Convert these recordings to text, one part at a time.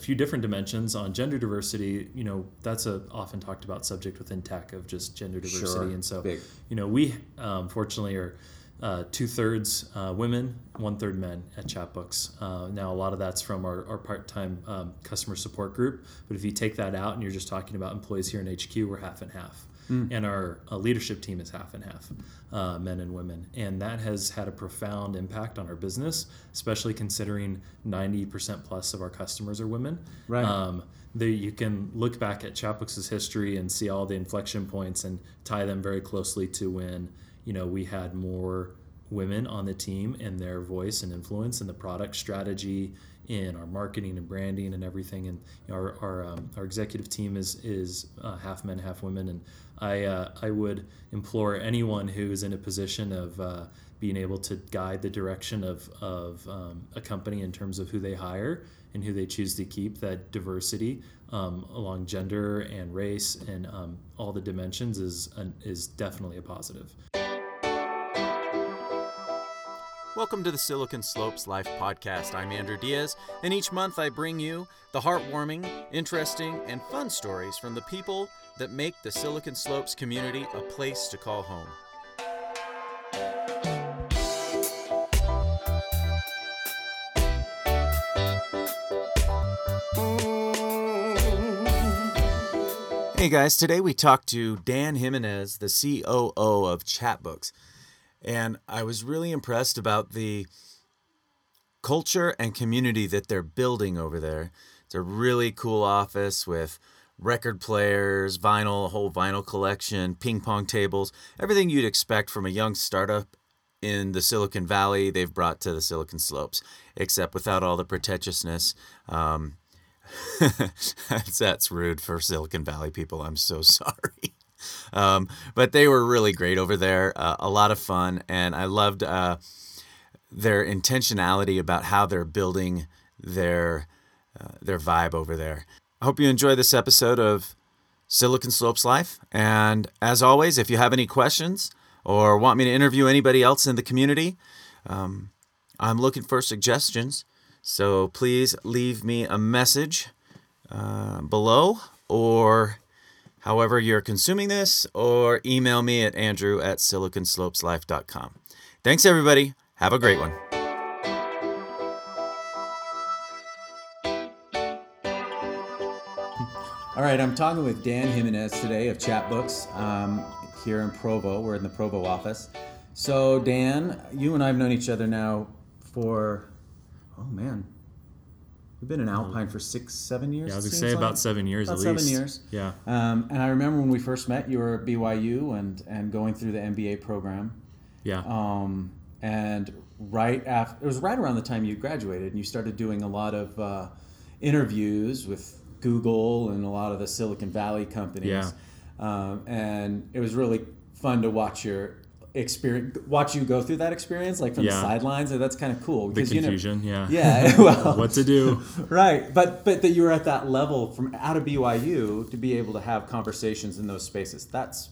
few different dimensions on gender diversity. You know, that's a often talked about subject within tech of just gender diversity, Sure. and so Big. you know we um, fortunately are uh, two thirds uh, women, one third men at Chatbooks. Uh, now a lot of that's from our, our part time um, customer support group, but if you take that out and you're just talking about employees here in HQ, we're half and half. And our uh, leadership team is half and half, uh, men and women. And that has had a profound impact on our business, especially considering 90% plus of our customers are women. Right. Um, you can look back at Chatbooks' history and see all the inflection points and tie them very closely to when you know we had more women on the team and their voice and influence in the product strategy in our marketing and branding and everything and our, our, um, our executive team is is uh, half men half women and I uh, I would implore anyone who is in a position of uh, being able to guide the direction of, of um, a company in terms of who they hire and who they choose to keep that diversity um, along gender and race and um, all the dimensions is an, is definitely a positive. Welcome to the Silicon Slopes Life Podcast. I'm Andrew Diaz, and each month I bring you the heartwarming, interesting, and fun stories from the people that make the Silicon Slopes community a place to call home. Hey guys, today we talked to Dan Jimenez, the COO of Chatbooks. And I was really impressed about the culture and community that they're building over there. It's a really cool office with record players, vinyl, a whole vinyl collection, ping pong tables, everything you'd expect from a young startup in the Silicon Valley, they've brought to the Silicon Slopes, except without all the pretentiousness. Um, that's, that's rude for Silicon Valley people. I'm so sorry. Um, but they were really great over there. Uh, a lot of fun, and I loved uh, their intentionality about how they're building their uh, their vibe over there. I hope you enjoy this episode of Silicon Slopes Life. And as always, if you have any questions or want me to interview anybody else in the community, um, I'm looking for suggestions. So please leave me a message uh, below or however you're consuming this, or email me at andrew at siliconslopeslife.com. Thanks, everybody. Have a great one. All right, I'm talking with Dan Jimenez today of Chatbooks um, here in Provo. We're in the Provo office. So, Dan, you and I have known each other now for, oh man, we've been in Alpine for six, seven years. Yeah, I was gonna say like? about seven years About at seven least. years. Yeah. Um, and I remember when we first met, you were at BYU and, and going through the MBA program. Yeah. Um, and right after, it was right around the time you graduated, and you started doing a lot of uh, interviews with Google and a lot of the Silicon Valley companies. Yeah. Um, and it was really fun to watch your experience, watch you go through that experience, like from the sidelines. And that's kind of cool. the because, you know- confusion. yeah. yeah. Well, what to do? right but but that you were at that level from out of BYU to be able to have conversations in those spaces that's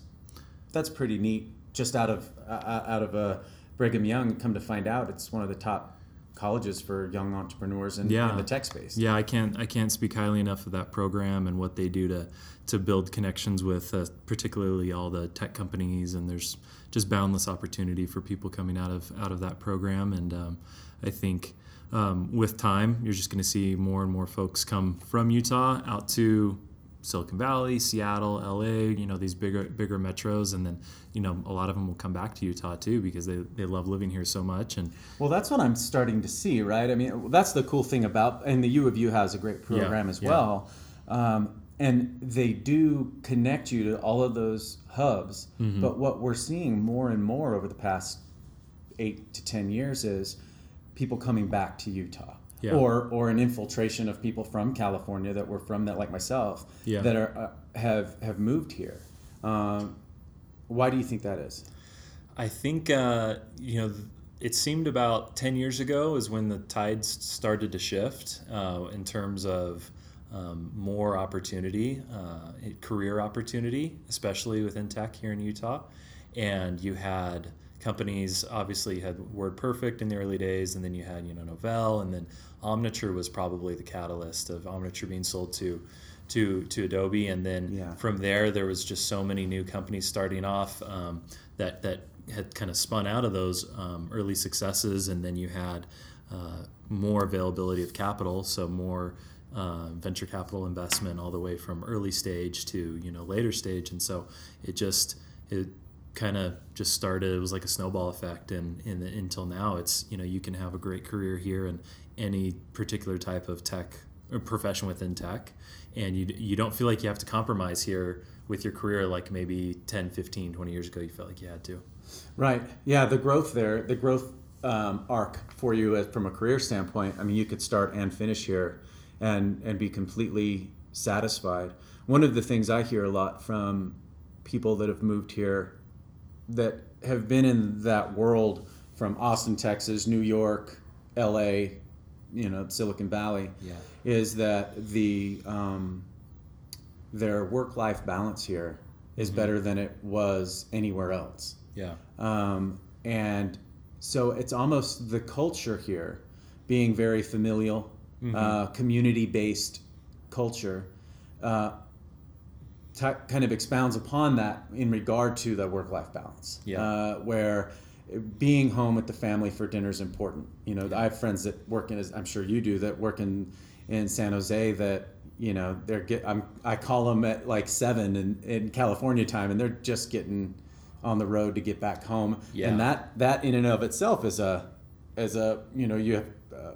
that's pretty neat just out of uh, out of uh, Brigham Young come to find out it's one of the top colleges for young entrepreneurs in, Yeah. in the tech space Yeah, I can't I can't speak highly enough of that program and what they do to to build connections with uh, particularly all the tech companies and there's just boundless opportunity for people coming out of out of that program and um, I think um, with time you're just going to see more and more folks come from Utah out to Silicon Valley, Seattle, LA, you know these bigger bigger metros, and then you know a lot of them will come back to Utah too because they, they love living here so much and Well, that's what I'm starting to see, right? I mean, that's the cool thing about, and the U of U has a great program as yeah. well. Um, and they do connect you to all of those hubs. Mm-hmm. But what we're seeing more and more over the past eight to 10 years is people coming back to Utah. Yeah. Or, or an infiltration of people from California that were from that, like myself, Yeah. that are uh, have have moved here. Um, why do you think that is? I think uh, you know it seemed about ten years ago is when the tides started to shift uh, in terms of um, more opportunity, uh, career opportunity, especially within tech here in Utah, and you had companies obviously you had WordPerfect in the early days, and then you had you know Novell, and then Omniture was probably the catalyst of Omniture being sold to to to Adobe, and then Yeah. from there there was just so many new companies starting off um, that that had kind of spun out of those um, early successes, and then you had uh, more availability of capital, so more uh, venture capital investment all the way from early stage to you know later stage, and so it just it kind of just started. It was like a snowball effect, and, and until now, it's you know you can have a great career here in any particular type of tech or profession within tech, and you you don't feel like you have to compromise here with your career like maybe 10 15 20 years ago you felt like you had to Right. Yeah, the growth there, the growth um, arc for you as, from a career standpoint. I mean, you could start and finish here, and and be completely satisfied. One of the things I hear a lot from people that have moved here, that have been in that world from Austin, Texas, New York, L.A., you know, Silicon Valley, Yeah. is that the um, their work-life balance here is better than it was anywhere else. yeah Um, and so it's almost the culture here being very familial, uh, community based culture, uh, t- kind of expounds upon that in regard to the work life balance. Yeah. Uh, where being home with the family for dinner is important. You know, I have friends that work in, as I'm sure you do, that work in, in San Jose that, you know, they're get, I'm, I call them at like seven in, in California time and they're just getting on the road to get back home. Yeah. And that, that in and of itself is a, is a, you know, you have, uh,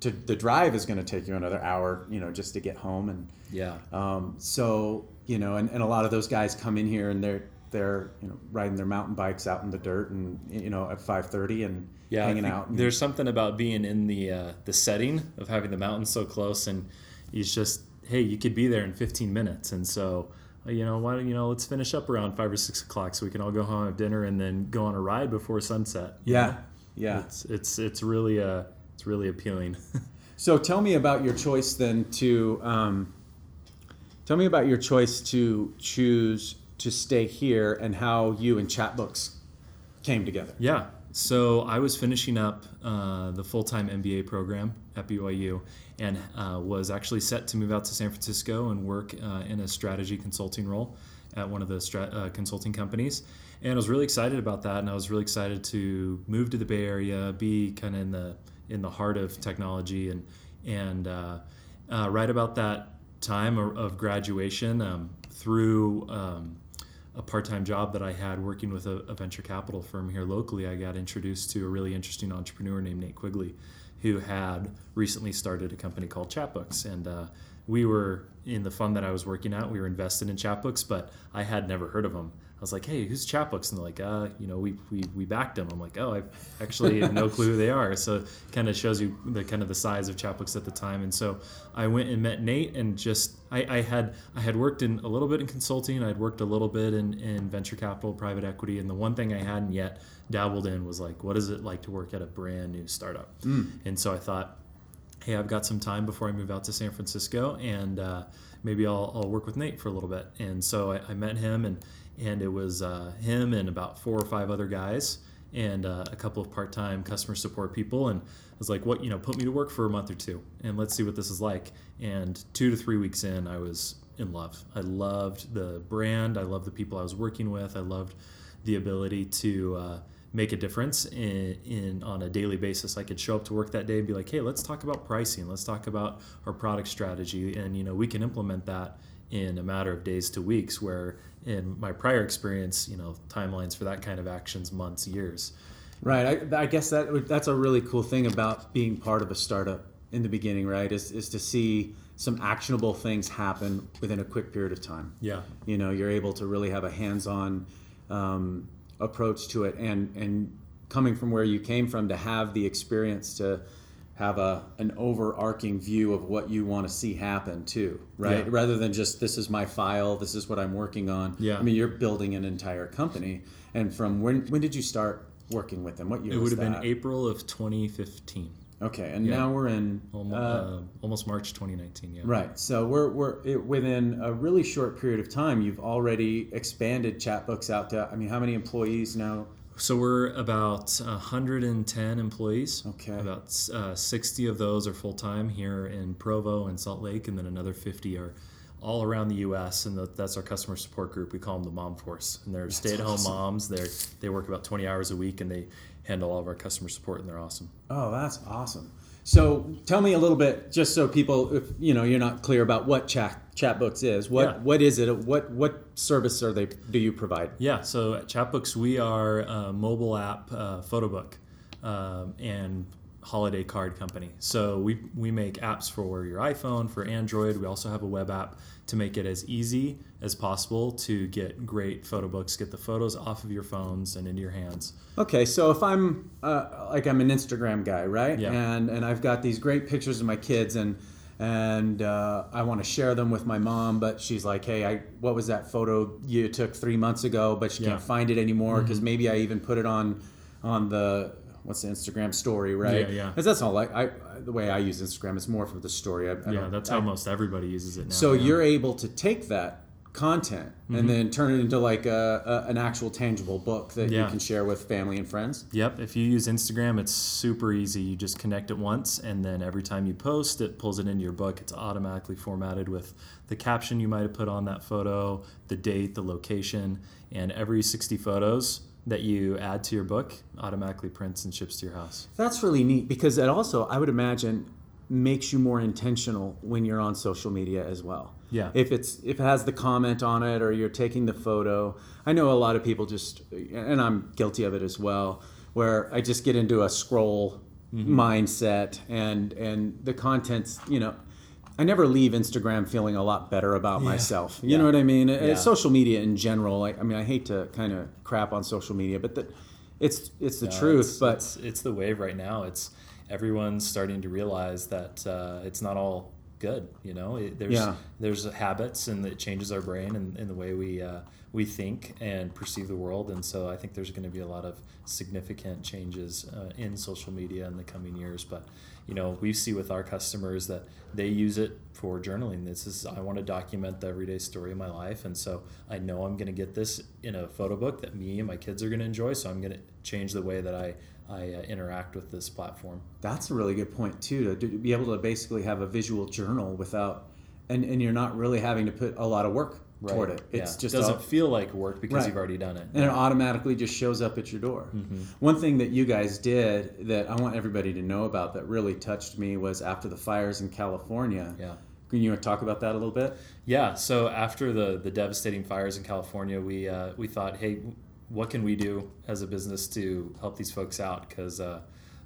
to, the drive is going to take you another hour, you know, just to get home. And, yeah um, so you know, and, and a lot of those guys come in here and they're they're you know riding their mountain bikes out in the dirt and you know at five thirty and yeah, hanging out. And, There's something about being in the uh, the setting of having the mountains so close, and it's just hey, you could be there in 15 minutes, and so uh, you know why don't you know let's finish up around five or six o'clock so we can all go home have dinner and then go on a ride before sunset. yeah, know? yeah. It's it's it's really uh it's really appealing. So tell me about your choice then to um, tell me about your choice to choose to stay here and how you and Chatbooks came together. Yeah. So I was finishing up uh, the full time MBA program at BYU and uh, was actually set to move out to San Francisco and work uh, in a strategy consulting role at one of the stra- uh, consulting companies. And I was really excited about that. And I was really excited to move to the Bay Area, be kind of in the in the heart of technology, and and uh, uh, right about that time of, graduation um, through. Um, a part-time job that I had working with a, a, venture capital firm here locally, I got introduced to a really interesting entrepreneur named Nate Quigley, who had recently started a company called Chatbooks, and uh, we were in the fund that I was working at. We were invested in Chatbooks, but I had never heard of them. I was like, "Hey, who's Chatbooks? And they're like, "Uh, you know, we we, we backed them." I'm like, "Oh, I actually have no clue who they are." So kind of shows you the kind of the size of Chatbooks at the time. And so I went and met Nate, and just I, I had I had worked in a little bit in consulting. I'd worked a little bit in, in venture capital, private equity, and the one thing I hadn't yet dabbled in was like, what is it like to work at a brand new startup? And so I thought, hey, I've got some time before I move out to San Francisco, and uh, maybe I'll, I'll work with Nate for a little bit. And so I, I met him, and and it was uh, him and about four or five other guys, and uh, a couple of part-time customer support people, and I was like, what, you know, put me to work for a month or two, and let's see what this is like. And two to three weeks in, I was in love. I loved the brand. I loved the people I was working with. I loved the ability to uh, make a difference in, in on a daily basis. I could show up to work that day and be like, "Hey, let's talk about pricing. Let's talk about our product strategy." And you know, we can implement that in a matter of days to weeks. Where in my prior experience, you know, timelines for that kind of actions, months, years. Right. I, I guess that that's a really cool thing about being part of a startup in the beginning, right? Is is to see some actionable things happen within a quick period of time. Yeah. You know, you're able to really have a hands-on um, approach to it, and and coming from where you came from to have the experience to have a an overarching view of what you want to see happen too, right? Yeah. Rather than just this is my file, this is what I'm working on. Yeah. I mean, you're building an entire company, and from when when did you start working with them? What year? It would have that? been April of 2015, Okay, and Yeah. now we're in almost, uh, uh, almost March 2019. Yeah. Right. So we're we're it, within a really short period of time. You've already expanded Chatbooks out to. I mean, how many employees now? So we're about 110 employees. Okay. About uh, 60 of those are full time here in Provo and Salt Lake, and then another 50 are all around the U.S. And the, that's our customer support group. We call them the Mom Force, and they're stay at home awesome. moms. They they work about 20 hours a week, and they handle all of our customer support, and they're awesome. Oh, that's awesome. So tell me a little bit, just so people, if you know, you're not clear about what chat Chatbooks is. What Yeah. what is it? What what service are they? Do you provide? Yeah, so at Chatbooks, we are a mobile app uh, photo book um, and holiday card company. So we, we make apps for your iPhone, for Android. We also have a web app to make it as easy as possible to get great photo books, get the photos off of your phones and into your hands. Okay, so if I'm uh, like I'm an Instagram guy, right? Yeah. And and I've got these great pictures of my kids, and and uh, I want to share them with my mom, but she's like, "Hey, I what was that photo you took three months ago?" But she Yeah. can't find it anymore because Mm-hmm. maybe I even put it on on the what's the Instagram story, right? Yeah, yeah. 'Cause that's all like I the way I use Instagram is more for the story. I, I Yeah, that's how most everybody uses it now. so yeah. you're able to take that content Mm-hmm. and then turn it into like a, a an actual tangible book that you can share with family and friends. Yep. If you use Instagram, it's super easy. You just connect it once, and then every time you post, it pulls it into your book. It's automatically formatted with the caption you might have put on that photo, the date, the location, and every 60 photos that you add to your book automatically prints and ships to your house. That's really neat because it also, I would imagine, makes you more intentional when you're on social media as well. Yeah. If it's if it has the comment on it or you're taking the photo, I know a lot of people just, and I'm guilty of it as well, where I just get into a scroll mindset and and the contents, you know. I never leave Instagram feeling a lot better about myself. You know what I mean? Yeah. Social media in general. I, I mean, I hate to kind of crap on social media, but the, it's it's the No, truth. it's- but it's, it's the wave right now. It's everyone's starting to realize that uh, it's not all good. You know, it, there's Yeah. there's habits and it changes our brain and, and the way we uh, we think and perceive the world. And so I think there's going to be a lot of significant changes uh, in social media in the coming years. But you know, we see with our customers that they use it for journaling. This is I want to document the everyday story of my life, and so I know I'm going to get this in a photo book that me and my kids are going to enjoy. So I'm going to change the way that I I uh, interact with this platform. That's a really good point too. To, to be able to basically have a visual journal without, and, and you're not really having to put a lot of work toward it. It's Yeah. just doesn't all- feel like work because Right. you've already done it. and it automatically just shows up at your door. Mm-hmm. One thing that you guys did that I want everybody to know about that really touched me was after the fires in California. Yeah. Can you talk about that a little bit? Yeah. So after the the devastating fires in California, we uh, we thought, hey, what can we do as a business to help these folks out? Because uh,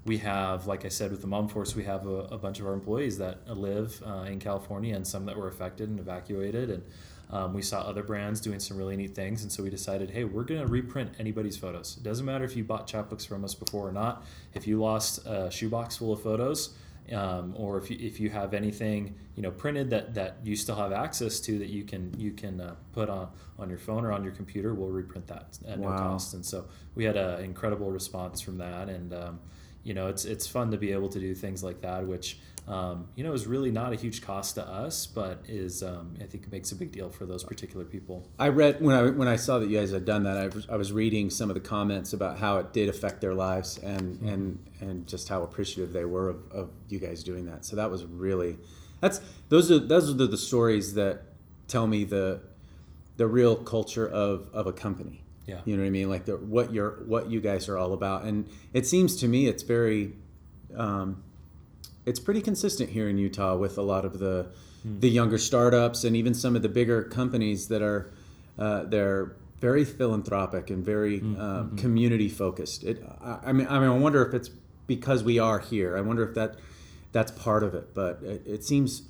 we have, like I said, with the Mom Force, we have a, a bunch of our employees that live uh, in California, and some that were affected and evacuated, and um, we saw other brands doing some really neat things, and so we decided, hey, we're going to reprint anybody's photos. It doesn't matter if you bought Chatbooks from us before or not. If you lost a shoebox full of photos, um, or if you, if you have anything you know printed that, that you still have access to that you can you can uh, put on on your phone or on your computer, we'll reprint that at no cost. And so we had an incredible response from that, and um, you know it's it's fun to be able to do things like that, which um, you know is really not a huge cost to us, but is um, I think makes a big deal for those particular people. I read when I when I saw that you guys had done that. I was, I was reading some of the comments about how it did affect their lives and Mm-hmm. and and just how appreciative they were of, of you guys doing that. So that was really that's those are those are the, the stories that tell me the the real culture of of a company. Yeah. You know what I mean? Like the, what you're what you guys are all about. And it seems to me it's very um, it's pretty consistent here in Utah with a lot of the the younger startups and even some of the bigger companies that are uh, they're very philanthropic and very um, community focused. It, I, I mean, I mean, I wonder if it's because we are here. I wonder if that that's part of it, but it, it seems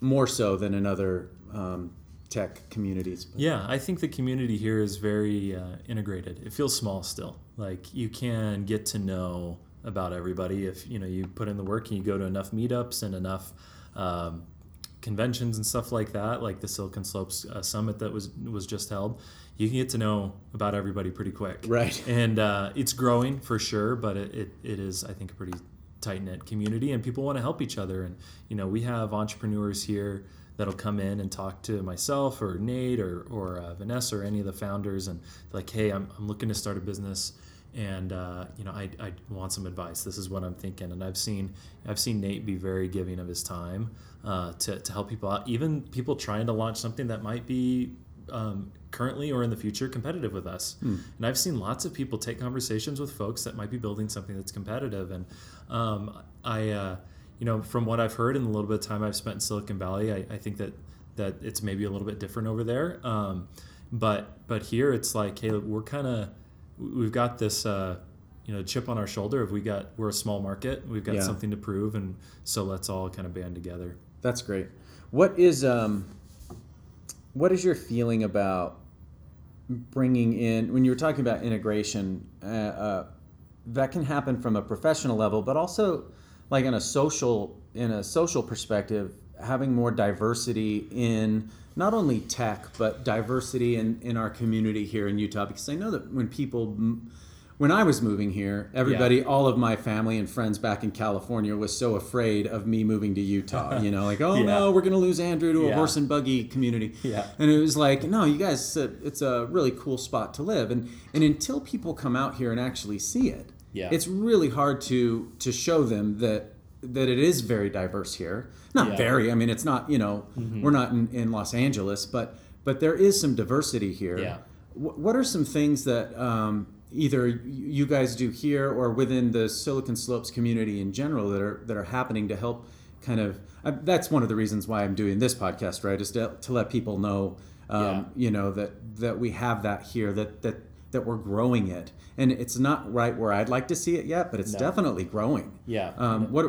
more so than in other um, tech communities. But Yeah, I think the community here is very uh, integrated. It feels small still. Like you can get to know about everybody if you know you put in the work and you go to enough meetups and enough um, conventions and stuff like that, like the Silicon Slopes uh, summit that was was just held. You can get to know about everybody pretty quick. Right. And uh, it's growing for sure, but it, it, it is I think a pretty tight knit community, and people want to help each other. And you know we have entrepreneurs here that'll come in and talk to myself or Nate or, or uh, Vanessa or any of the founders and like, hey, I'm, I'm looking to start a business and uh, you know I, I want some advice. This is what i'm thinking. And i've seen i've seen nate be very giving of his time uh, to, to help people out even people trying to launch something that might be um, currently or in the future competitive with us. Hmm. and i've seen lots of people take conversations with folks that might be building something that's competitive. And um, i uh, you know from what i've heard in the little bit of time i've spent in silicon valley i, I think that that it's maybe a little bit different over there um, but but here it's like hey we're kind of we've got this uh, you know chip on our shoulder If we got we're a small market we've got Yeah. something to prove and so let's all kind of band together That's great. What is um, what is your feeling about bringing in when you were talking about integration? Uh, uh, that can happen from a professional level, but also like in a social in a social perspective, having more diversity in not only tech but diversity in, in our community here in Utah. Because I know that when people when I was moving here, everybody, all of my family and friends back in California was so afraid of me moving to Utah. You know, like, oh Yeah. no, we're going to lose Andrew to a horse and buggy community. Yeah. And it was like, no, you guys, it's a really cool spot to live. And and until people come out here and actually see it, Yeah. it's really hard to to show them that that it is very diverse here. Not Yeah. Mm-hmm. very. I mean, it's not. You know, we're not in, in Los Angeles, but but there is some diversity here. Yeah. Wh- What are some things that um, either you guys do here or within the Silicon Slopes community in general that are that are happening to help kind of? Uh, that's one of the reasons why I'm doing this podcast, right? Is to, to let people know, um, Yeah. you know, that that we have that here, that that that we're growing it, and it's not right where I'd like to see it yet, but it's No. definitely growing. yeah Um, what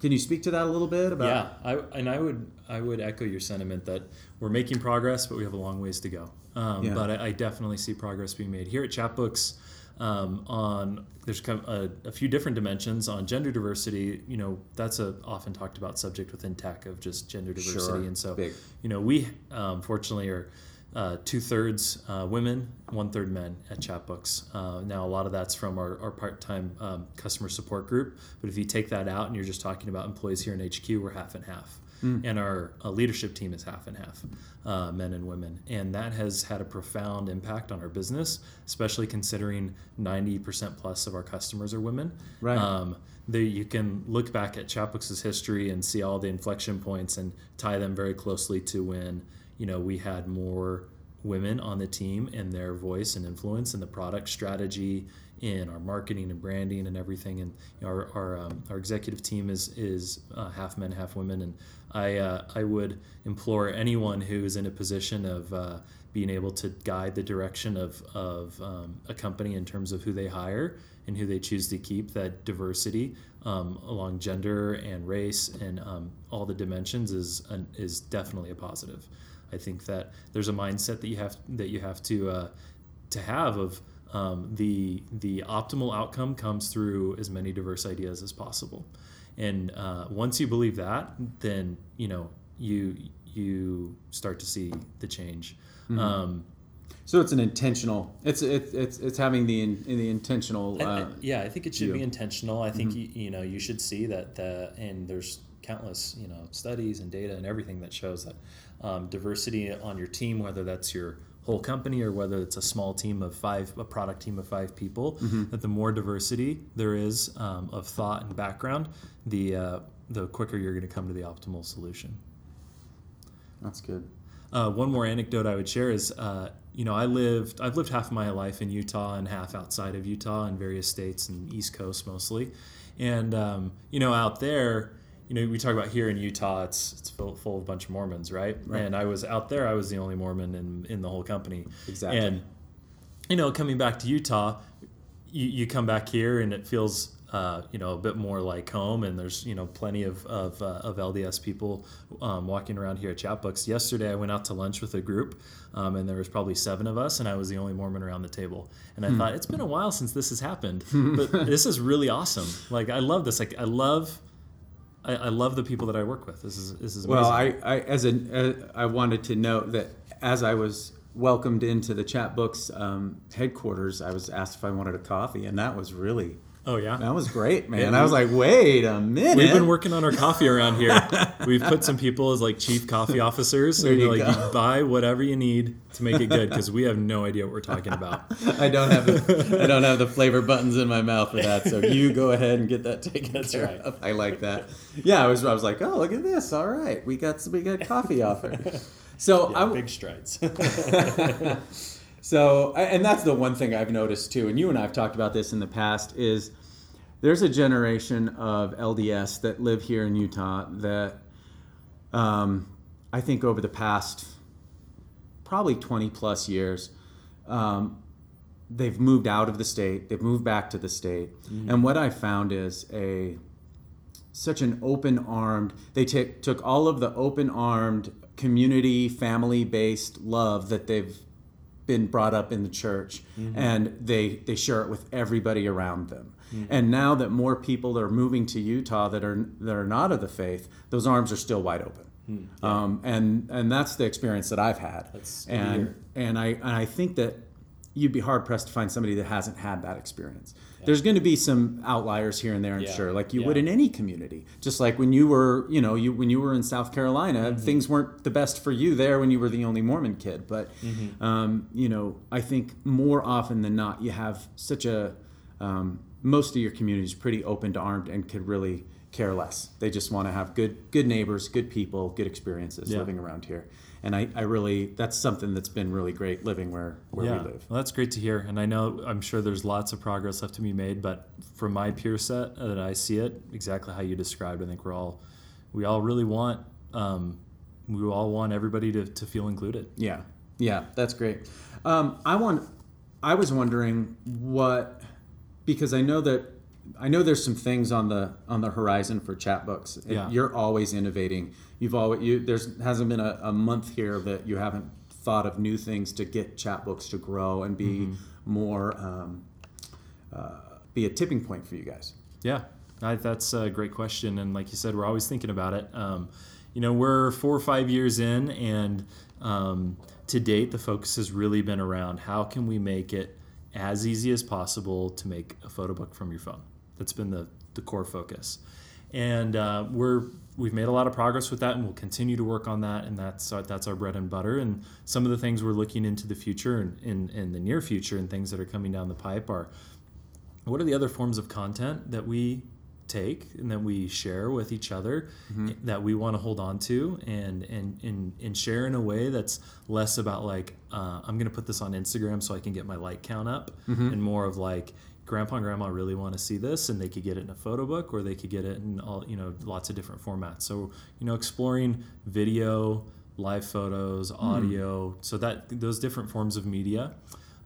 can you speak to that a little bit about? yeah I, and i would i would echo your sentiment that we're making progress but we have a long ways to go um, Yeah. but I, I definitely see progress being made here at chatbooks um, on there's a, a few different dimensions on gender diversity you know that's a often talked about subject within tech of just gender diversity Sure. and so Big. you know we um, fortunately are uh, two thirds uh, women, one third men at Chatbooks. Uh, now, a lot of that's from our, our part time um, customer support group. But if you take that out and you're just talking about employees here in HQ, we're half and half. And our uh, leadership team is half and half, uh, men and women. And that has had a profound impact on our business, especially considering 90% plus of our customers are women. Right. Um, there you can look back at Chatbooks' history and see all the inflection points and tie them very closely to when you know we had more women on the team and their voice and influence in the product strategy in our marketing and branding and everything and you know, our our, um, our executive team is is uh, half men half women and I uh, I would implore anyone who is in a position of uh, being able to guide the direction of, of um, a company in terms of who they hire and who they choose to keep that diversity um, along gender and race and um, all the dimensions is is definitely a positive. I think that there's a mindset that you have that you have to uh, to have of um, the the optimal outcome comes through as many diverse ideas as possible, and uh, once you believe that, then you know you you start to see the change. Um, So it's an intentional. It's it's it's, it's having the in, the intentional. I- I- Uh, yeah, I think it should be intentional. I think you, you know you should see that the and there's countless you know studies and data and everything that shows that um, diversity on your team, whether that's your whole company or whether it's a small team of five, a product team of five people, that the more diversity there is um, of thought and background, the uh, the quicker you're going to come to the optimal solution. that's good. Uh, one more anecdote I would share is, uh, you know, I lived, I've lived half of my life in Utah and half outside of Utah in various states and East Coast mostly. And, um, you know, out there, you know, we talk about here in Utah, it's, it's full, full of a bunch of Mormons, right? Right. And I was out there, I was the only Mormon in, in the whole company. Exactly. And, you know, coming back to Utah, you, you come back here and it feels uh, you know a bit more like home and there's you know plenty of of, uh, of LDS people um, walking around here at Chatbooks. Yesterday I went out to lunch with a group um, and there was probably seven of us and I was the only Mormon around the table and I thought it's been a while since this has happened but this is really awesome. Like I love this. Like I love. I, I love the people that I work with. This is this is amazing. Well, I, I as an uh, I wanted to note that as I was welcomed into the Chatbooks um, headquarters, I was asked if I wanted a coffee, and that was really Oh yeah. That was great, man. Yeah, I was like, wait a minute. We've been working on our coffee around here. We've put some people as like chief coffee officers. So you're like, go. you buy whatever you need to make it good because we have no idea what we're talking about. I don't have the, I don't have the flavor buttons in my mouth for that. So you go ahead and get that taken That's care right. of. I like that. Yeah, I was I was like, oh look at this. All right, we got we got coffee offer. So I, big strides. So, and that's the one thing I've noticed too, and you and I have talked about this in the past, is there's a generation of LDS that live here in Utah that um, I think over the past probably 20 plus years, um, they've moved out of the state, they've moved back to the state. And what I found is a such an open armed they took took all of the open armed community family based love that they've been brought up in the church mm-hmm. and they they share it with everybody around them. Mm-hmm. And now that more people are moving to utah that are that are not of the faith those arms are still wide open. Hmm. Um, and and that's the experience that i've had. That's and and i and i think that you'd be hard pressed to find somebody that hasn't had that experience there's going to be some outliers here and there i'm Yeah. sure like you Yeah. would in any community just like when you were you know you when you were in south carolina Mm-hmm. things weren't the best for you there when you were the only mormon kid but Mm-hmm. um, you know i think more often than not you have such a um, most of your community is pretty open to armed and could really care less they just want to have good good neighbors good people good experiences Yeah. living around here and I, I really that's something that's been really great living where where yeah, we live well, that's great to hear. And I know I'm sure there's lots of progress left to be made, but from my peer set uh, that I see it exactly how you described. I think we're all we all really want um, we all want everybody to, to feel included. Yeah, yeah, that's great. Um, I want. I was wondering what because I know that I know there's some things on the on the horizon for Chatbooks. Yeah. You're always innovating. You've always you there's hasn't been a, a month here that you haven't thought of new things to get Chatbooks to grow and be more um, uh, be a tipping point for you guys. Yeah, I, that's a great question, and like you said, we're always thinking about it. Um, you know, we're four or five years in, and um, to date, the focus has really been around how can we make it as easy as possible to make a photo book from your phone. That's been the the core focus, and uh, we're we've made a lot of progress with that, and we'll continue to work on that, and that's our, that's our bread and butter. And some of the things we're looking into the future and in, in the near future, and things that are coming down the pipe are what are the other forms of content that we take and that we share with each other that we want to hold on to and and and, and share in a way that's less about like uh, i'm going to put this on instagram so i can get my like count up and more of like grandpa and grandma really want to see this and they could get it in a photo book or they could get it in all you know lots of different formats. So you know exploring video live photos audio so that those different forms of media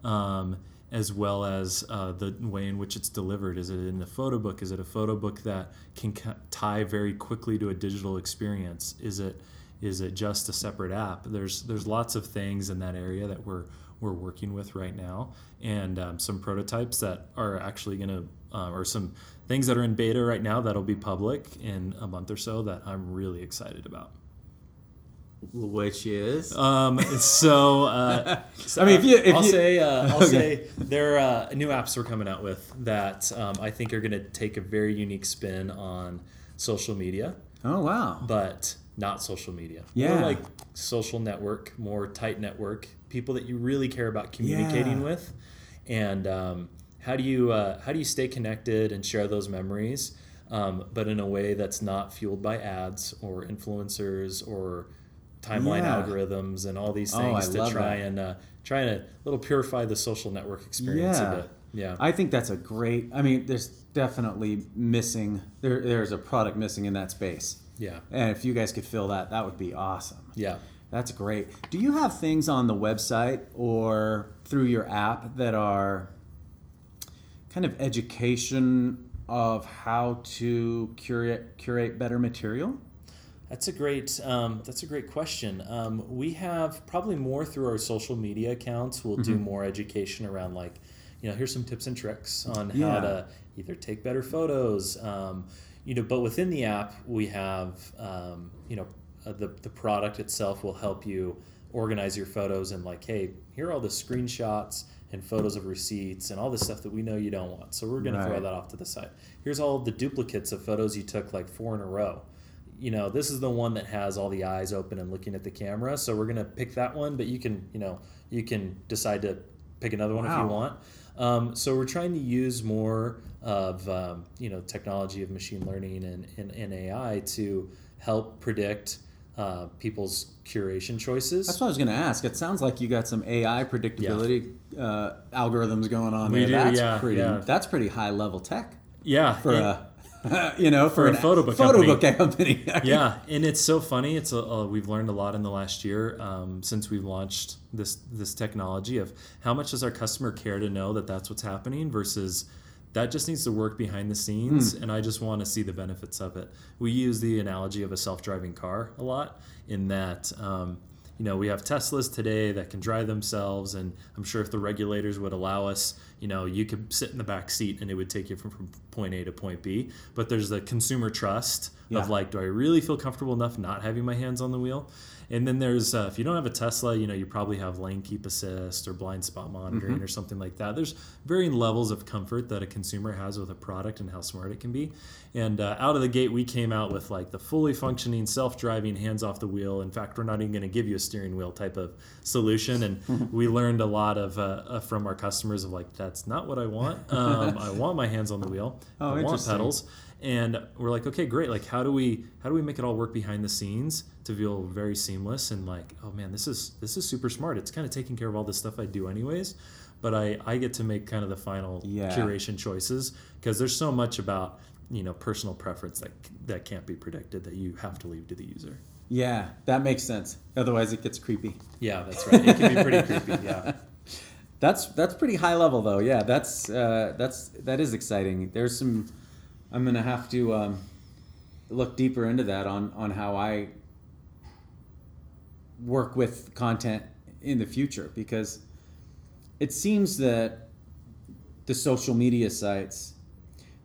um, as well as uh, the way in which it's delivered. Is it in a photo book? Is it a photo book that can ca- tie very quickly to a digital experience? Is it is it just a separate app? There's there's lots of things in that area that we're we're working with right now, and um, some prototypes that are actually going to, uh, or some things that are in beta right now that'll be public in a month or so that I'm really excited about. Which is Um, so, uh, I mean, if you- if I'll you- say, uh, I'll Okay. say there are uh, new apps we're coming out with that um, I think are going to take a very unique spin on social media, oh wow but not social media. Yeah. More like social network, more tight network, people that you really care about communicating Yeah. with, and um, how do you uh, how do you stay connected and share those memories, um, but in a way that's not fueled by ads or influencers or timeline Yeah. algorithms and all these Oh, things I to try that. and uh, try to little purify the social network experience Yeah. a bit. Yeah. I think that's a great. I mean, there's definitely missing. There, there's a product missing in that space, yeah. and if you guys could fill that, that would be awesome. Yeah. That's great. Do you have things on the website or through your app that are kind of education of how to curate curate better material? That's a great. Um, that's a great question. Um, we have probably more through our social media accounts. We'll Mm-hmm. do more education around like, you know, here's some tips and tricks on how to either take better photos. Um, you know, but within the app we have, um, you know, uh, the the product itself will help you organize your photos and like, hey, here are all the screenshots and photos of receipts and all the stuff that we know you don't want. So we're going to throw that off to the side. Here's all the duplicates of photos you took like four in a row. You know, this is the one that has all the eyes open and looking at the camera. So we're going to pick that one, but you can, you know, you can decide to pick another one if you want. Um, so we're trying to use more of um, you know technology of machine learning and, and, and AI to help predict uh, people's curation choices. That's what I was going to ask. It sounds like you got some AI predictability uh, algorithms going on We there. do, that's yeah, pretty. yeah. That's pretty high level tech yeah, for and- a, you know, for, For a photo book photo company. book company. yeah, and it's so funny. It's a, uh, we've learned a lot in the last year um, since we've launched this this technology of how much does our customer care to know that that's what's happening versus that just needs to work behind the scenes, and I just want to see the benefits of it. We use the analogy of a self driving car a lot in that. Um, you know, we have Teslas today that can drive themselves, and I'm sure if the regulators would allow us, you know, you could sit in the back seat and it would take you from, from point A to point B. But there's the consumer trust Yeah. of like, do I really feel comfortable enough not having my hands on the wheel? And then there's, uh, if you don't have a Tesla, you know, you probably have lane keep assist or blind spot monitoring or something like that. There's varying levels of comfort that a consumer has with a product and how smart it can be. And uh, out of the gate, we came out with like the fully functioning, self driving, hands off the wheel. In fact, we're not even going to give you a steering wheel type of solution. And we learned a lot of uh, uh, from our customers of like, that's not what I want. Um, I want my hands on the wheel. Oh, I want pedals and we're like okay great like how do we how do we make it all work behind the scenes to feel very seamless and like oh man this is this is super smart it's kind of taking care of all the stuff i do anyways but i i get to make kind of the final Yeah. curation choices because there's so much about you know personal preference that that can't be predicted that you have to leave to the user yeah, that makes sense. Otherwise, it gets creepy. yeah that's right it can be pretty creepy yeah That's that's pretty high level though. Yeah, that's uh, that's that is exciting. There's some. I'm gonna have to um, look deeper into that on on how I work with content in the future because it seems that the social media sites.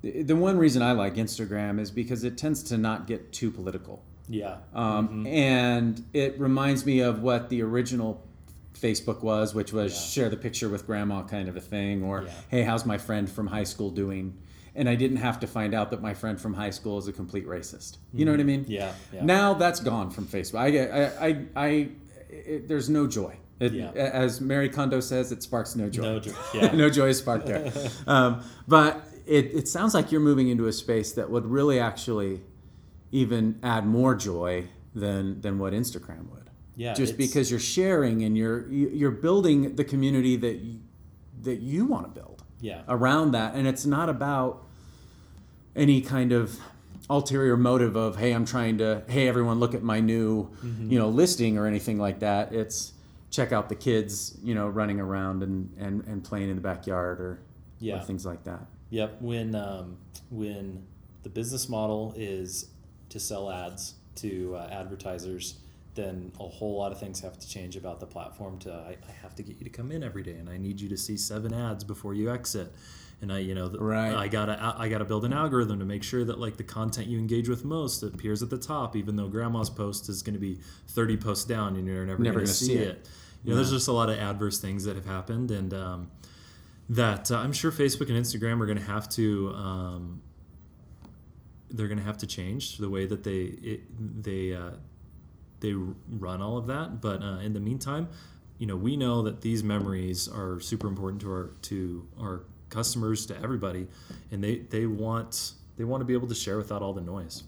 The, the one reason I like Instagram is because it tends to not get too political. yeah Um, And it reminds me of what the original Facebook was, which was Yeah. share the picture with grandma kind of a thing, or Yeah. hey, how's my friend from high school doing? And I didn't have to find out that my friend from high school is a complete racist. You know what I mean? Mm-hmm. yeah yeah Now that's gone from Facebook. I, get- I, I, I it, there's no joy. It, Yeah. As Marie Kondo says, it sparks no joy. no joke yeah no joy is sparked there. Um, but it, it sounds like you're moving into a space that would really actually even add more joy than than what Instagram would. Yeah, Just because you're sharing and you're you- you're building the community that you, that you want to build yeah around that, and it's not about any kind of ulterior motive of hey i'm trying to hey everyone look at my new Mm-hmm. you know listing or anything like that it's check out the kids you know running around and and, and playing in the backyard or, or Yeah. things like that Yep. When um, when the business model is to sell ads to uh, advertisers, then a whole lot of things have to change about the platform. To I, I have to get you to come in every day, and I need you to see seven ads before you exit. And I, you know, the, Right. I gotta I gotta build an algorithm to make sure that like the content you engage with most appears at the top, even though grandma's post is going to be thirty posts down, and you're never, Never going to see see it. it. You know, there's just a lot of adverse things that have happened, and um, that uh, I'm sure Facebook and Instagram are going to have to um, they're going to have to change the way that they it, they uh, they run all of that. But uh, in the meantime, you know, we know that these memories are super important to our to our customers, to everybody, and they they want they want to be able to share without all the noise.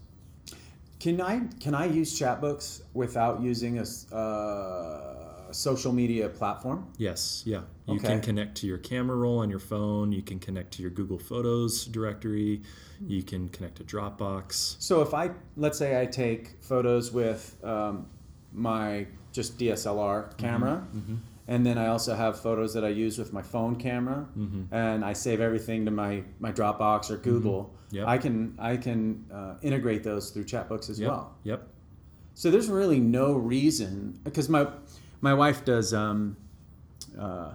can i can i use chatbooks without using a uh, social media platform Yes, yeah. You Okay. can connect to your camera roll on your phone. You can connect to your Google Photos directory. You can connect to Dropbox. So if I let's say I take photos with um, my just DSLR camera, and then I also have photos that I use with my phone camera, and I save everything to my my Dropbox or Google. Yep. I can I can uh, integrate those through chatbooks as Yep. well. Yep. So there's really no reason because my my wife does um, uh,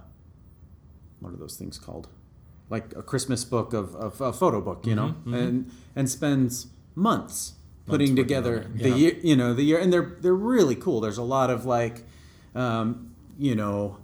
what are those things called? Like a Christmas book of, of a photo book, you know, and and spends months putting working together the yeah. year, you know, the year, and they're they're really cool. There's a lot of like, um, you know,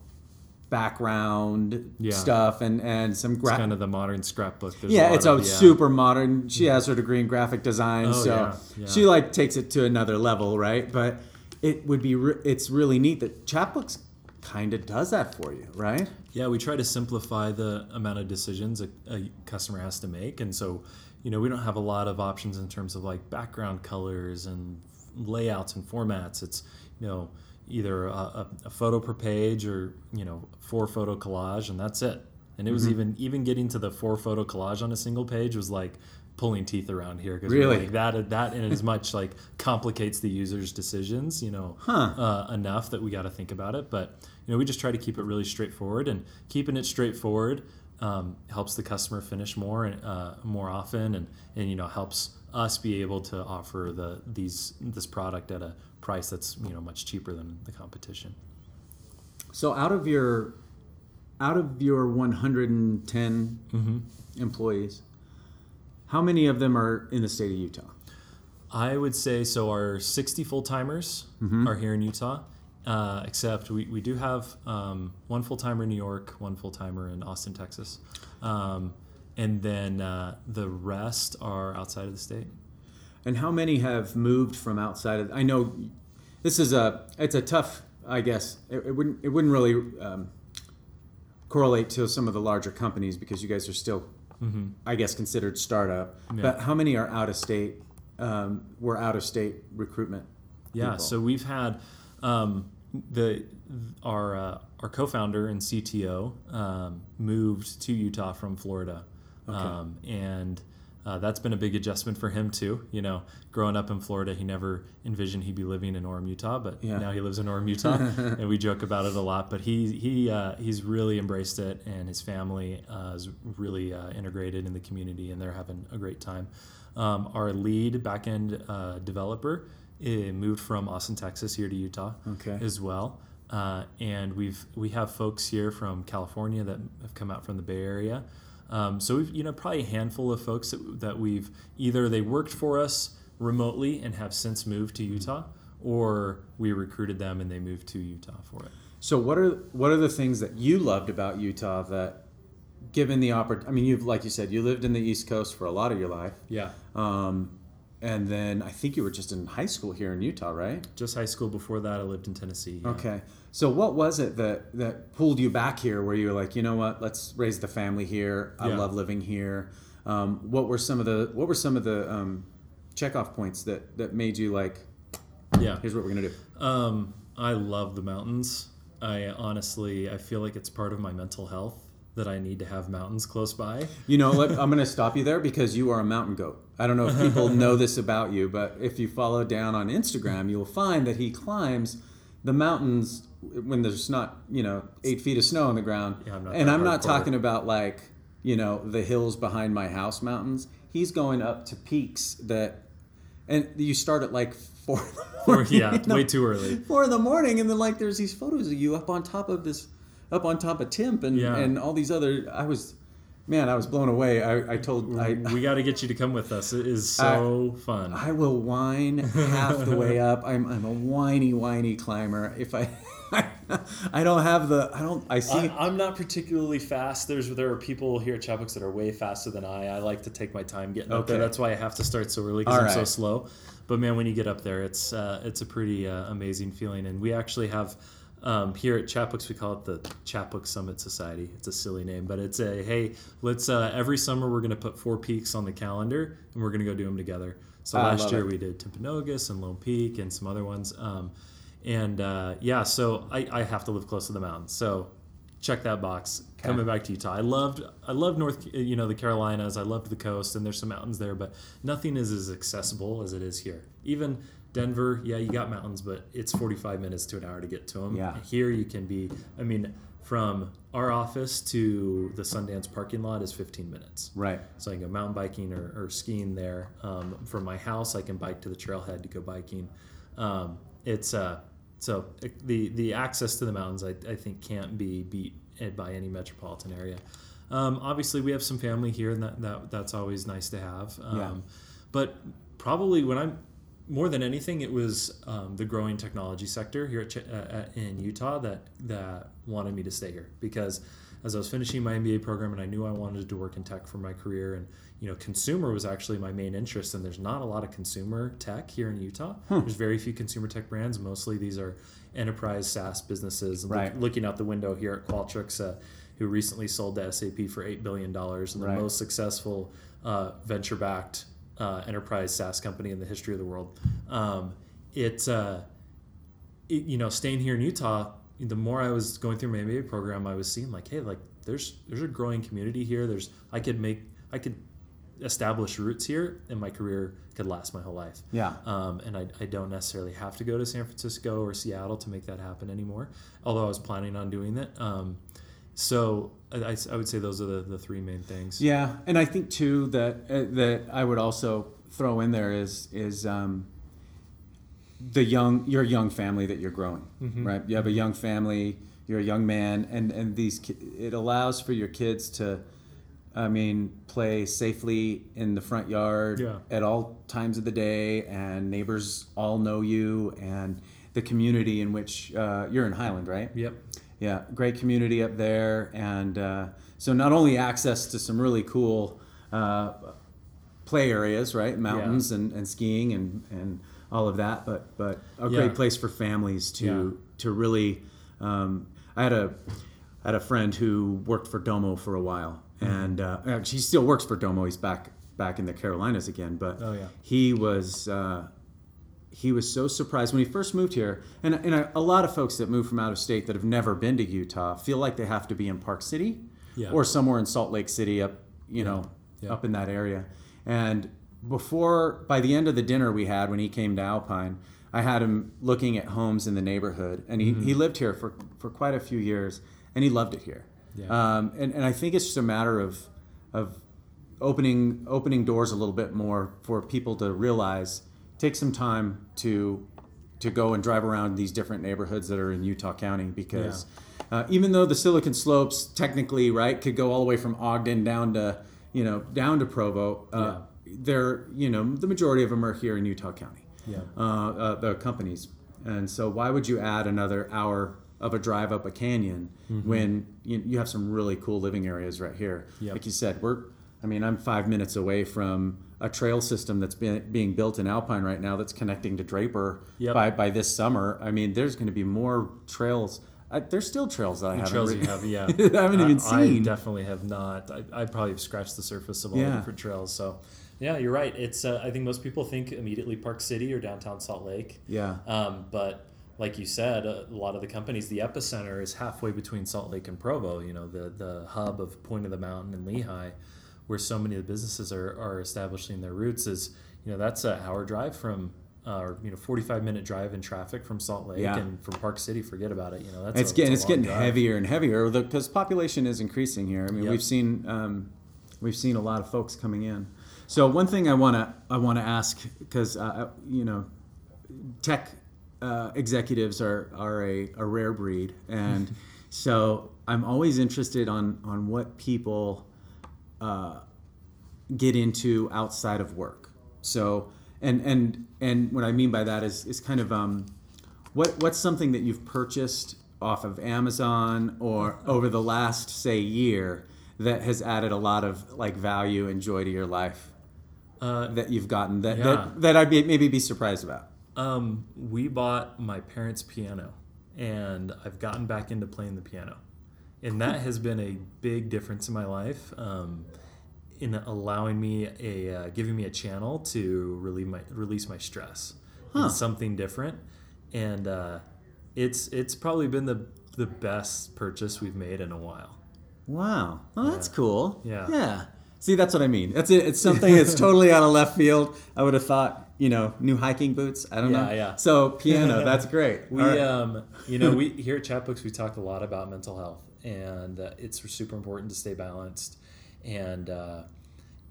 background Yeah. stuff and and some It's kind of the modern scrapbook. There's yeah, lot it's a yeah. super modern. She has her degree in graphic design, Oh, so yeah. she like takes it to another level, right? But it would be re- it's really neat that Chatbooks kind of does that for you, right? Yeah, we try to simplify the amount of decisions a, a customer has to make, and so you know we don't have a lot of options in terms of like background colors and layouts and formats. It's you know either a, a, a photo per page or you know four photo collage, and that's it. And it was even even getting to the four photo collage on a single page was like pulling teeth around here because Really? like that that in as much like complicates the user's decisions you know Huh. uh, enough that we got to think about it but you know we just try to keep it really straightforward and keeping it straightforward um, helps the customer finish more and uh, more often and and you know helps us be able to offer the these this product at a price that's you know much cheaper than the competition So out of your out of your 110 Mm-hmm. employees, how many of them are in the state of Utah? I would say so. Our 60 full timers are here in Utah, uh, except we, we do have um, one full timer in New York, one full timer in Austin, Texas. Um, and then uh, the rest are outside of the state. And how many have moved from outside of? I know this is a it's a tough. I guess it, it wouldn't it wouldn't really um, correlate to some of the larger companies because you guys are still, I guess, considered startup. Yeah. But how many are out of state? Um, were out of state recruitment. Yeah, people? so we've had um, the our uh, our co-founder and CTO um, moved to Utah from Florida, um, and uh, that's been a big adjustment for him too. You know, growing up in Florida, he never envisioned he'd be living in Orem, Utah, but Yeah. now he lives in Orem, Utah, and we joke about it a lot. But he he uh, he's really embraced it, and his family uh, is really uh, integrated in the community, and they're having a great time. Um, our lead backend uh, developer eh, moved from Austin, Texas, here to Utah Okay. as well. Uh, and we've we have folks here from California that have come out from the Bay Area. Um, so we've you know probably a handful of folks that, that we've either they worked for us remotely and have since moved to Utah, or we recruited them and they moved to Utah for it. So what are what are the things that you loved about Utah that, given the opportunity, I mean, you've like you said, you lived in the East Coast for a lot of your life, Yeah, um, and then I think you were just in high school here in Utah, right? just high school. Before that, I lived in Tennessee. yeah. Okay. So what was it that that pulled you back here, where you were like, you know what, let's raise the family here. I Yeah. love living here. Um, what were some of the what were some of the um, checkoff points that that made you like, Yeah. here's what we're gonna do. Um, I love the mountains. I honestly, I feel like it's part of my mental health that I need to have mountains close by. You know, let, I'm going to stop you there because you are a mountain goat. I don't know if people know this about you, but if you follow down on Instagram, you'll find that he climbs the mountains when there's not, you know, eight feet of snow on the ground. Yeah, I'm not and I'm not talking about like, you know, the hills behind my house mountains. He's going up to peaks that, and you start at like four. in the Or, morning, yeah, way too early. four in the morning, and then like there's these photos of you up on top of this, up on top of Timp and Yeah. and all these other. I was, man, I was blown away. I, I told I we got to get you to come with us. It is so fun. I will whine half the way up. I'm I'm a whiny whiny climber. If I I don't have the I don't I see I, I'm not particularly fast. There's there are people here at Chatbooks that are way faster than I. I like to take my time getting up there. That's why I have to start so early because I'm so slow. But man, when you get up there, it's uh, it's a pretty uh, amazing feeling. And we actually have um, here at Chatbooks we call it the Chatbook Summit Society. It's a silly name, but it's a hey, let's uh, every summer we're gonna put four peaks on the calendar and we're gonna go do them together. So I last year it. we did Timpanogos and Lone Peak and some other ones. Um, and uh, yeah, so I, I have to live close to the mountains. So check that box. Coming back to Utah, I loved I loved North, you know, the Carolinas. I loved the coast, and there's some mountains there, but nothing is as accessible as it is here. Even Denver, yeah, you got mountains, but it's 45 minutes to an hour to get to them. Yeah. Here you can be. I mean, from our office to the Sundance parking lot is 15 minutes. right. So I can go mountain biking or, or skiing there. Um, from my house, I can bike to the trailhead to go biking. Um, it's uh, so it- the the access to the mountains, I, I think, can't be beat by any metropolitan area. Um, obviously, we have some family here, and that, that that's always nice to have. Um, Yeah. But probably when I'm more than anything, it was um, the growing technology sector here at, Ch- uh, in Utah that that wanted me to stay here because as I was finishing my MBA program and I knew I wanted to work in tech for my career and you know consumer was actually my main interest and there's not a lot of consumer tech here in Utah. There's very few consumer tech brands. Mostly these are enterprise SaaS businesses. Look- Right. looking out the window here at Qualtrics, uh, who recently sold to SAP for eight billion dollars, and the Right. most successful uh, venture-backed uh, enterprise SaaS company in the history of the world. Um, it, uh, it, you know, staying here in Utah, the more I was going through my MBA program, I was seeing like, hey, like there's there's a growing community here. There's I could make I could establish roots here, and my career could last my whole life. Yeah. Um, and I, I don't necessarily have to go to San Francisco or Seattle to make that happen anymore. Although I was planning on doing that. Um, so I, I, would say those are the, the three main things. Yeah, and I think too that uh, that I would also throw in there is is um, the young your young family that you're growing, right? You have a young family, you're a young man, and and these it allows for your kids to, I mean, play safely in the front yard Yeah. at all times of the day, and neighbors all know you, and the community in which uh, you're in Highland, right? Yep. Yeah, great community up there, and uh, so not only access to some really cool uh, play areas, right, mountains and, and skiing and, and all of that, but but a Yeah. great place for families to Yeah. to really. Um, I had a I had a friend who worked for Domo for a while, Mm-hmm. and uh, actually he still works for Domo. He's back back in the Carolinas again, but Oh, yeah. he was. Uh, he was so surprised when he first moved here. And, and a, a lot of folks that move from out of state that have never been to Utah feel like they have to be in Park City Yeah. or somewhere in Salt Lake City up, you know, Yeah. up in that area. And before, by the end of the dinner we had when he came to Alpine, I had him looking at homes in the neighborhood. And he, Mm-hmm. he lived here for, for quite a few years and he loved it here. Yeah. Um, and, and I think it's just a matter of, of opening opening doors a little bit more for people to realize take some time to to go and drive around these different neighborhoods that are in Utah County because uh, even though the Silicon Slopes technically right could go all the way from Ogden down to you know down to Provo uh, they're you know the majority of them are here in Utah County Yeah. uh, uh, the companies. And so, why would you add another hour of a drive up a canyon when you, you have some really cool living areas right here? Yep. Like you said, we're, I mean, I'm five minutes away from a trail system that's been, being built in Alpine right now that's connecting to Draper Yep. by, by this summer. I mean, there's going to be more trails. I, there's still trails that I haven't trails you have, yeah. I haven't even I seen. definitely have not. I, I probably have scratched the surface of all Yeah. the different trails. So, yeah, you're right. It's uh, I think most people think immediately Park City or downtown Salt Lake. Yeah. Um, but like you said, a lot of the companies, the epicenter is halfway between Salt Lake and Provo. You know, the the hub of Point of the Mountain and Lehi, where so many of the businesses are, are establishing their roots. Is you know that's an hour drive from. Uh, or you know, forty-five minute drive in traffic from Salt Lake Yeah. and from Park City. Forget about it. You know, that's it's a, getting it's getting drive. heavier and heavier because population is increasing here. I mean, Yep. we've seen um, we've seen a lot of folks coming in. So one thing I want to I want to ask because uh, you know tech uh, executives are are a, a rare breed, and so I'm always interested on on what people uh, get into outside of work. So and and and what I mean by that is is kind of um, what what's something that you've purchased off of Amazon or over the last say year that has added a lot of like value and joy to your life Uh, that you've gotten that Yeah. that, that I'd be, maybe be surprised about. Um, we bought my parents' piano, and I've gotten back into playing the piano, and that has been a big difference in my life. Um, in allowing me a uh, giving me a channel to relieve my release my stress Huh. in something different, and uh, it's it's probably been the the best purchase we've made in a while. Wow, well that's cool. Yeah. yeah. See, that's what I mean. That's it. It's something that's totally out of left field. I would have thought, you know, new hiking boots. I don't Yeah, know. yeah. So piano, that's great. We, right. um, you know, we here at Chatbooks we talk a lot about mental health, and uh, it's super important to stay balanced, and uh,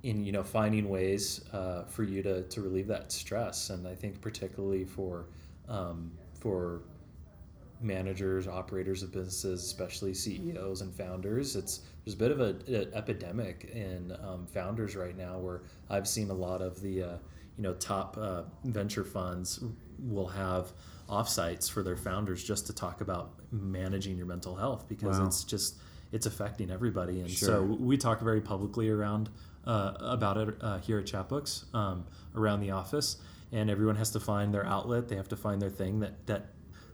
in you know finding ways uh, for you to, to relieve that stress. And I think particularly for um, for managers, operators of businesses, especially CEOs and founders, it's there's a bit of a, an epidemic in um, founders right now where I've seen a lot of the uh, you know top uh, venture funds will have offsites for their founders just to talk about managing your mental health because Wow. it's just it's affecting everybody and Sure. so we talk very publicly around uh, about it uh, here at Chatbooks um, around the office and everyone has to find their outlet they have to find their thing that that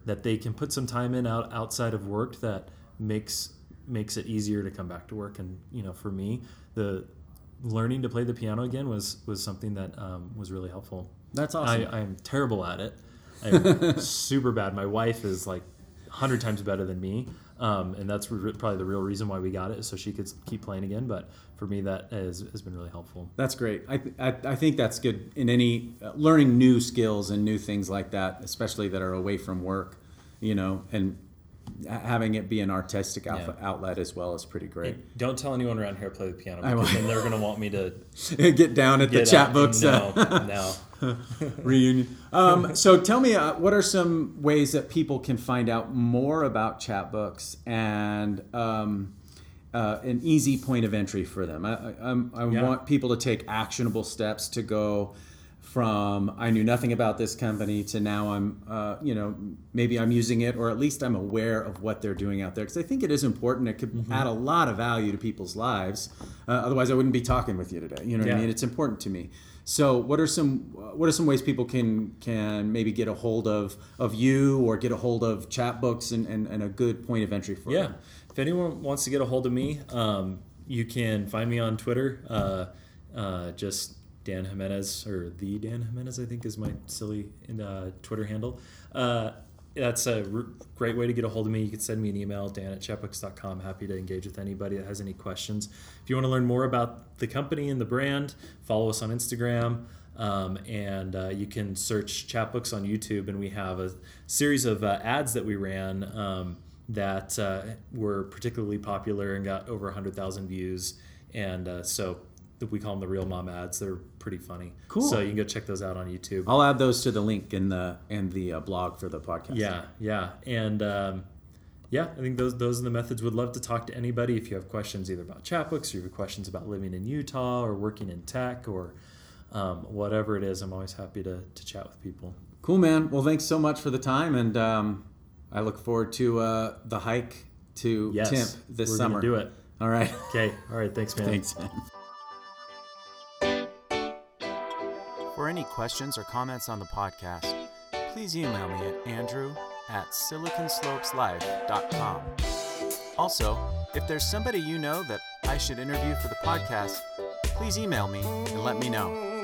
that they can put some time in out outside of work that makes makes it easier to come back to work and you know for me the learning to play the piano again was was something that um, was really helpful That's awesome. I, I'm terrible at it. I'm super bad. My wife is like hundred times better than me, um, and that's re- probably the real reason why we got it, so she could keep playing again. But for me, that has, has been really helpful. That's great. I, th- I, I think that's good in any uh, learning new skills and new things like that, especially that are away from work, you know, and having it be an artistic outlet, outlet as well is pretty great. Don't tell anyone around here I play the piano I because then they're gonna want me to Get down at the Chatbooks uh, No, no. reunion. Um, so tell me, uh, what are some ways that people can find out more about Chatbooks and um, uh, an easy point of entry for them? I, I, I'm- I Yeah. want people to take actionable steps to go from I knew nothing about this company to now I'm, uh, you know, maybe I'm using it or at least I'm aware of what they're doing out there because I think it is important. It could Mm-hmm. add a lot of value to people's lives. Uh, otherwise, I wouldn't be talking with you today. You know what I mean? It's important to me. So, what are some what are some ways people can can maybe get a hold of of you or get a hold of Chatbooks and, and, and a good point of entry for Yeah. them? If anyone wants to get a hold of me, um, you can find me on Twitter. Uh, uh, just Dan Jimenez or the Dan Jimenez, I think is my silly uh, Twitter handle. Uh, that's a great way to get a hold of me. You can send me an email, dan at chatbooks.com. Happy to engage with anybody that has any questions. If you want to learn more about the company and the brand, follow us on Instagram. Um, and uh, you can search Chatbooks on YouTube, and we have a series of uh, ads that we ran um, that uh, were particularly popular and got over 100,000 views. And uh, so we call them the Real Mom ads. They're pretty funny. Cool. So you can go check those out on YouTube. I'll add those to the link in the and the uh, blog for the podcast. Yeah, yeah, and um, yeah, I think those those are the methods. Would love to talk to anybody if you have questions either about chatbooks or you have questions about living in Utah or working in tech or um, whatever it is. I'm always happy to to chat with people. Cool, man. Well, thanks so much for the time, and um, I look forward to uh, the hike to Yes, Timp this we're summer. Do it. All right. Okay. All right. Thanks, man. Thanks, man. For any questions or comments on the podcast, please email me at andrew at siliconslopeslife.com. Also, if there's somebody you know that I should interview for the podcast, please email me and let me know.